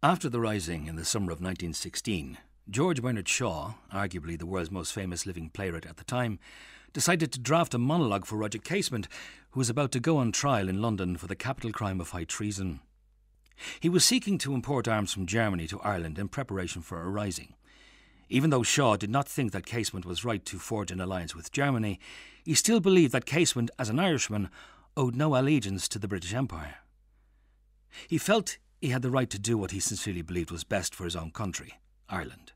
After the Rising in the summer of 1916, George Bernard Shaw, arguably the world's most famous living playwright at the time, decided to draft a monologue for Roger Casement, who was about to go on trial in London for the capital crime of high treason. He was seeking to import arms from Germany to Ireland in preparation for a rising. Even though Shaw did not think that Casement was right to forge an alliance with Germany, he still believed that Casement, as an Irishman, owed no allegiance to the British Empire. He felt he had the right to do what he sincerely believed was best for his own country, Ireland.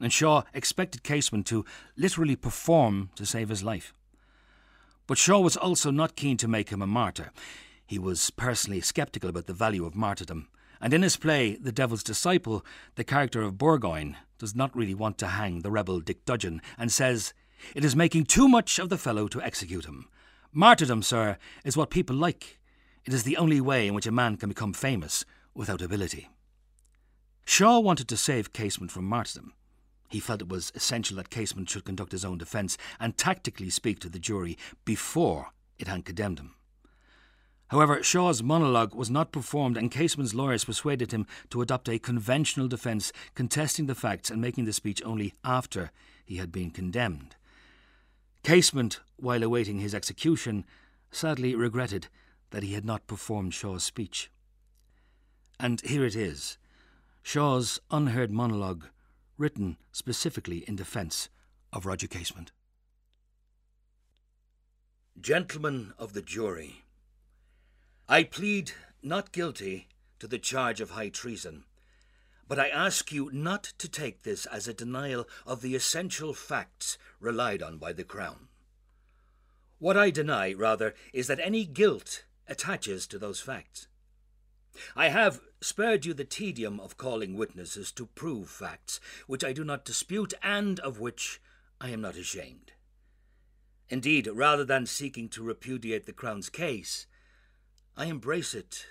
And Shaw expected Casement to literally perform to save his life. But Shaw was also not keen to make him a martyr. He was personally sceptical about the value of martyrdom, and in his play, The Devil's Disciple, the character of Burgoyne does not really want to hang the rebel Dick Dudgeon and says, It is making too much of the fellow to execute him. Martyrdom, sir, is what people like. It is the only way in which a man can become famous without ability. Shaw wanted to save Casement from martyrdom. He felt it was essential that Casement should conduct his own defence and tactically speak to the jury before it had condemned him. However, Shaw's monologue was not performed, and Casement's lawyers persuaded him to adopt a conventional defence, contesting the facts and making the speech only after he had been condemned. Casement, while awaiting his execution, sadly regretted that he had not performed Shaw's speech. And here it is Shaw's unheard monologue, written specifically in defence of Roger Casement. Gentlemen of the jury, I plead not guilty to the charge of high treason, but I ask you not to take this as a denial of the essential facts relied on by the Crown. What I deny, rather, is that any guilt attaches to those facts. I have spared you the tedium of calling witnesses to prove facts which I do not dispute and of which I am not ashamed. Indeed, rather than seeking to repudiate the Crown's case, I embrace it.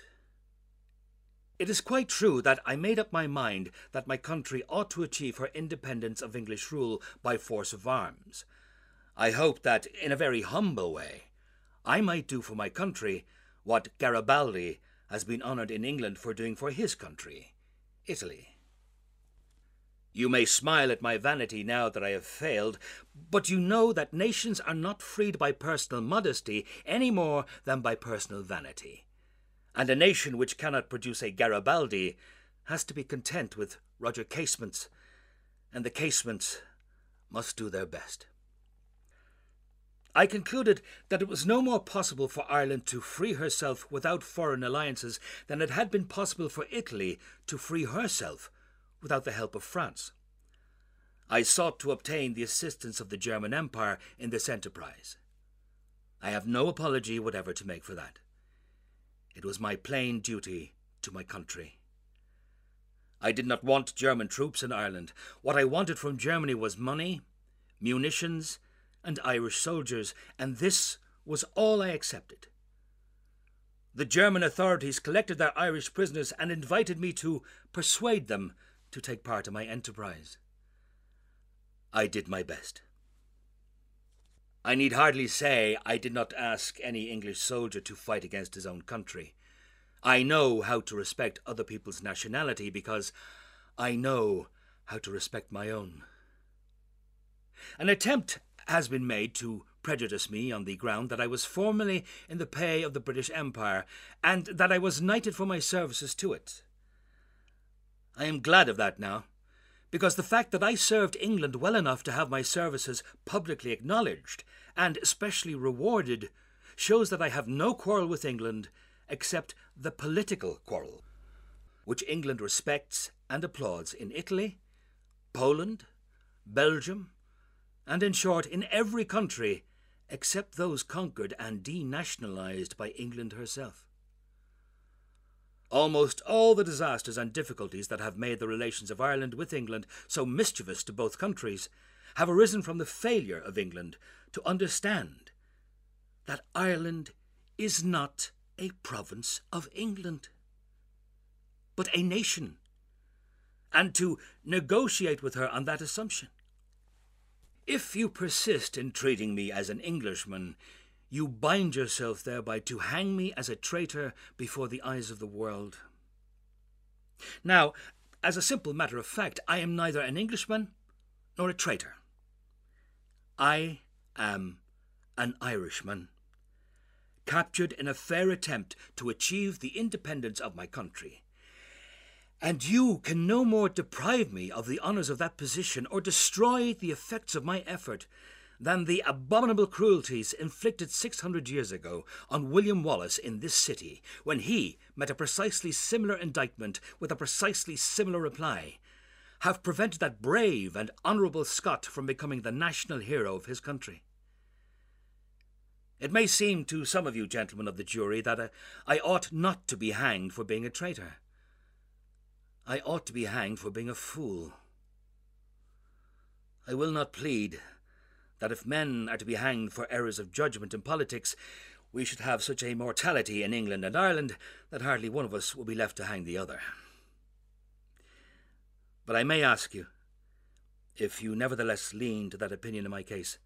It is quite true that I made up my mind that my country ought to achieve her independence of English rule by force of arms. I hope that, in a very humble way, I might do for my country what Garibaldi has been honoured in England for doing for his country, Italy. You may smile at my vanity now that I have failed, but you know that nations are not freed by personal modesty any more than by personal vanity. And a nation which cannot produce a Garibaldi has to be content with Roger Casements, and the Casements must do their best. I concluded that it was no more possible for Ireland to free herself without foreign alliances than it had been possible for Italy to free herself without the help of France. I sought to obtain the assistance of the German Empire in this enterprise. I have no apology whatever to make for that. It was my plain duty to my country. I did not want German troops in Ireland. What I wanted from Germany was money, munitions, and Irish soldiers, and this was all I accepted. The German authorities collected their Irish prisoners and invited me to persuade them to take part in my enterprise. I did my best. I need hardly say I did not ask any English soldier to fight against his own country. I know how to respect other people's nationality because I know how to respect my own. An attempt has been made to prejudice me on the ground that I was formerly in the pay of the British Empire, and that I was knighted for my services to it. I am glad of that now, because the fact that I served England well enough to have my services publicly acknowledged and especially rewarded shows that I have no quarrel with England except the political quarrel, which England respects and applauds in Italy, Poland, Belgium, and in short, in every country except those conquered and denationalised by England herself. Almost all the disasters and difficulties that have made the relations of Ireland with England so mischievous to both countries have arisen from the failure of England to understand that Ireland is not a province of England, but a nation, and to negotiate with her on that assumption. If you persist in treating me as an Englishman, you bind yourself thereby to hang me as a traitor before the eyes of the world. Now, as a simple matter of fact, I am neither an Englishman nor a traitor. I am an Irishman, captured in a fair attempt to achieve the independence of my country. And you can no more deprive me of the honours of that position or destroy the effects of my effort than the abominable cruelties inflicted 600 years ago on William Wallace in this city, when he met a precisely similar indictment with a precisely similar reply, have prevented that brave and honourable Scot from becoming the national hero of his country. It may seem to some of you gentlemen of the jury that uh, I ought not to be hanged for being a traitor. I ought to be hanged for being a fool. I will not plead that if men are to be hanged for errors of judgment in politics, we should have such a mortality in England and Ireland that hardly one of us will be left to hang the other. But I may ask you, if you nevertheless lean to that opinion in my case,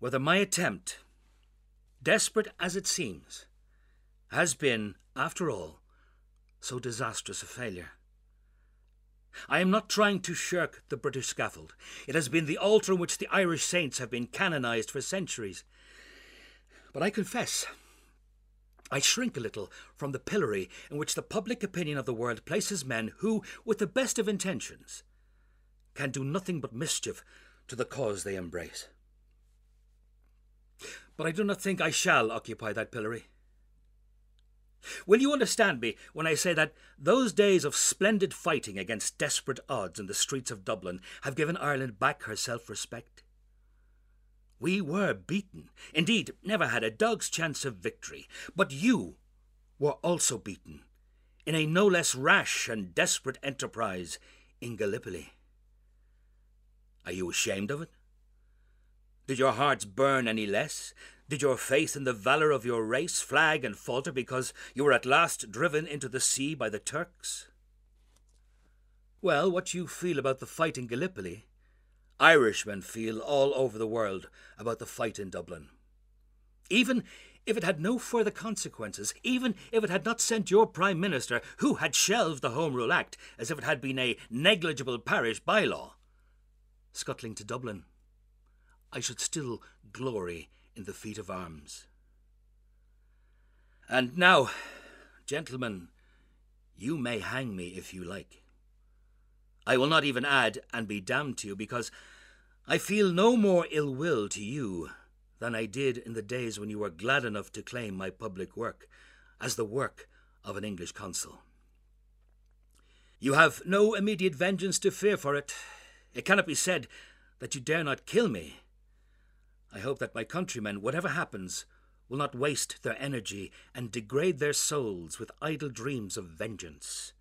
whether my attempt, desperate as it seems, has been, after all, so disastrous a failure. I am not trying to shirk the British scaffold. It has been the altar on which the Irish saints have been canonized for centuries. But I confess, I shrink a little from the pillory in which the public opinion of the world places men who, with the best of intentions, can do nothing but mischief to the cause they embrace. But I do not think I shall occupy that pillory. Will you understand me when I say that those days of splendid fighting against desperate odds in the streets of Dublin have given Ireland back her self respect? We were beaten, indeed, never had a dog's chance of victory, but you were also beaten in a no less rash and desperate enterprise in Gallipoli. Are you ashamed of it? Did your hearts burn any less did your faith in the valour of your race flag and falter because you were at last driven into the sea by the Turks? Well, what you feel about the fight in Gallipoli, Irishmen feel all over the world about the fight in Dublin. Even if it had no further consequences, even if it had not sent your Prime Minister, who had shelved the Home Rule Act as if it had been a negligible parish bylaw, scuttling to Dublin, I should still glory in the feat of arms. And now, gentlemen, you may hang me if you like. I will not even add and be damned to you, because I feel no more ill will to you than I did in the days when you were glad enough to claim my public work as the work of an English consul. You have no immediate vengeance to fear for it. It cannot be said that you dare not kill me I hope that my countrymen, whatever happens, will not waste their energy and degrade their souls with idle dreams of vengeance,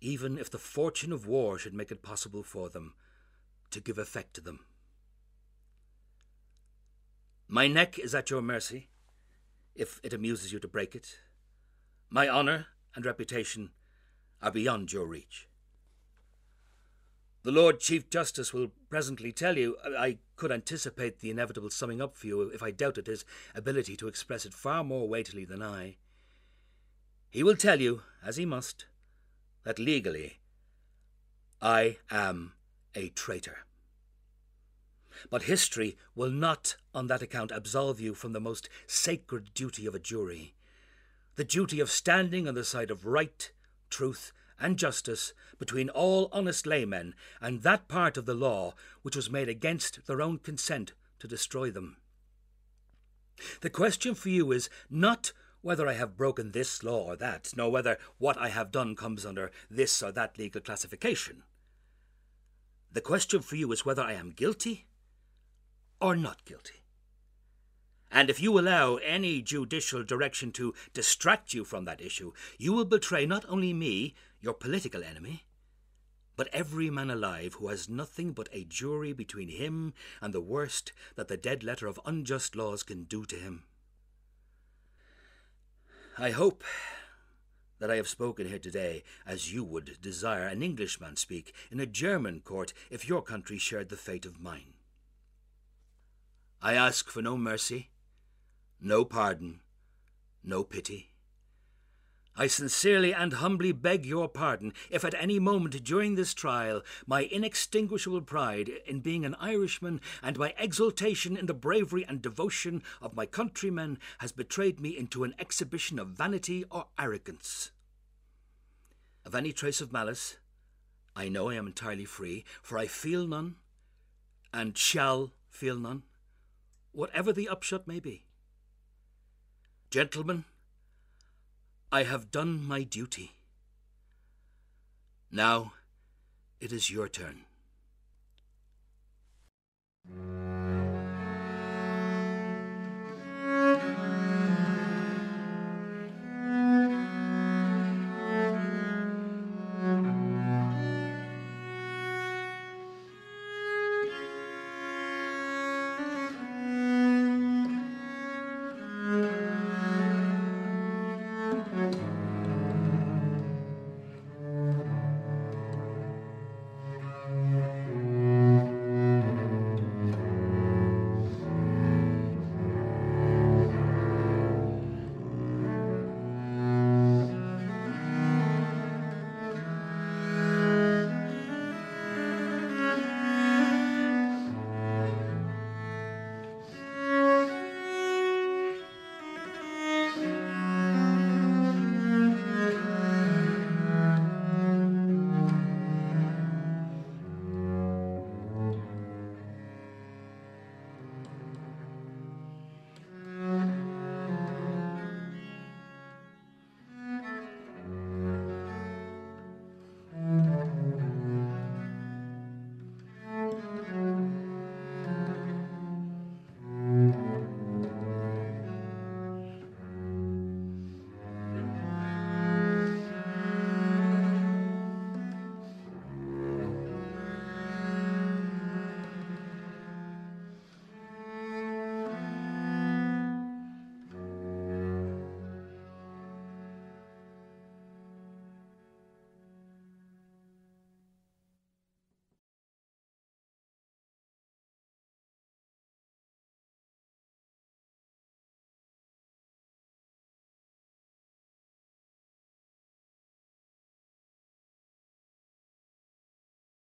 even if the fortune of war should make it possible for them to give effect to them. My neck is at your mercy, if it amuses you to break it. My honour and reputation are beyond your reach. The Lord Chief Justice will presently tell you. Uh, I could anticipate the inevitable summing up for you if I doubted his ability to express it far more weightily than I. He will tell you, as he must, that legally I am a traitor. But history will not, on that account, absolve you from the most sacred duty of a jury the duty of standing on the side of right, truth, and justice between all honest laymen and that part of the law which was made against their own consent to destroy them. The question for you is not whether I have broken this law or that, nor whether what I have done comes under this or that legal classification. The question for you is whether I am guilty or not guilty. And if you allow any judicial direction to distract you from that issue, you will betray not only me, your political enemy, but every man alive who has nothing but a jury between him and the worst that the dead letter of unjust laws can do to him. I hope that I have spoken here today as you would desire an Englishman speak in a German court if your country shared the fate of mine. I ask for no mercy, no pardon, no pity. I sincerely and humbly beg your pardon if at any moment during this trial my inextinguishable pride in being an Irishman and my exultation in the bravery and devotion of my countrymen has betrayed me into an exhibition of vanity or arrogance. Of any trace of malice, I know I am entirely free, for I feel none, and shall feel none, whatever the upshot may be. Gentlemen, I have done my duty. Now it is your turn.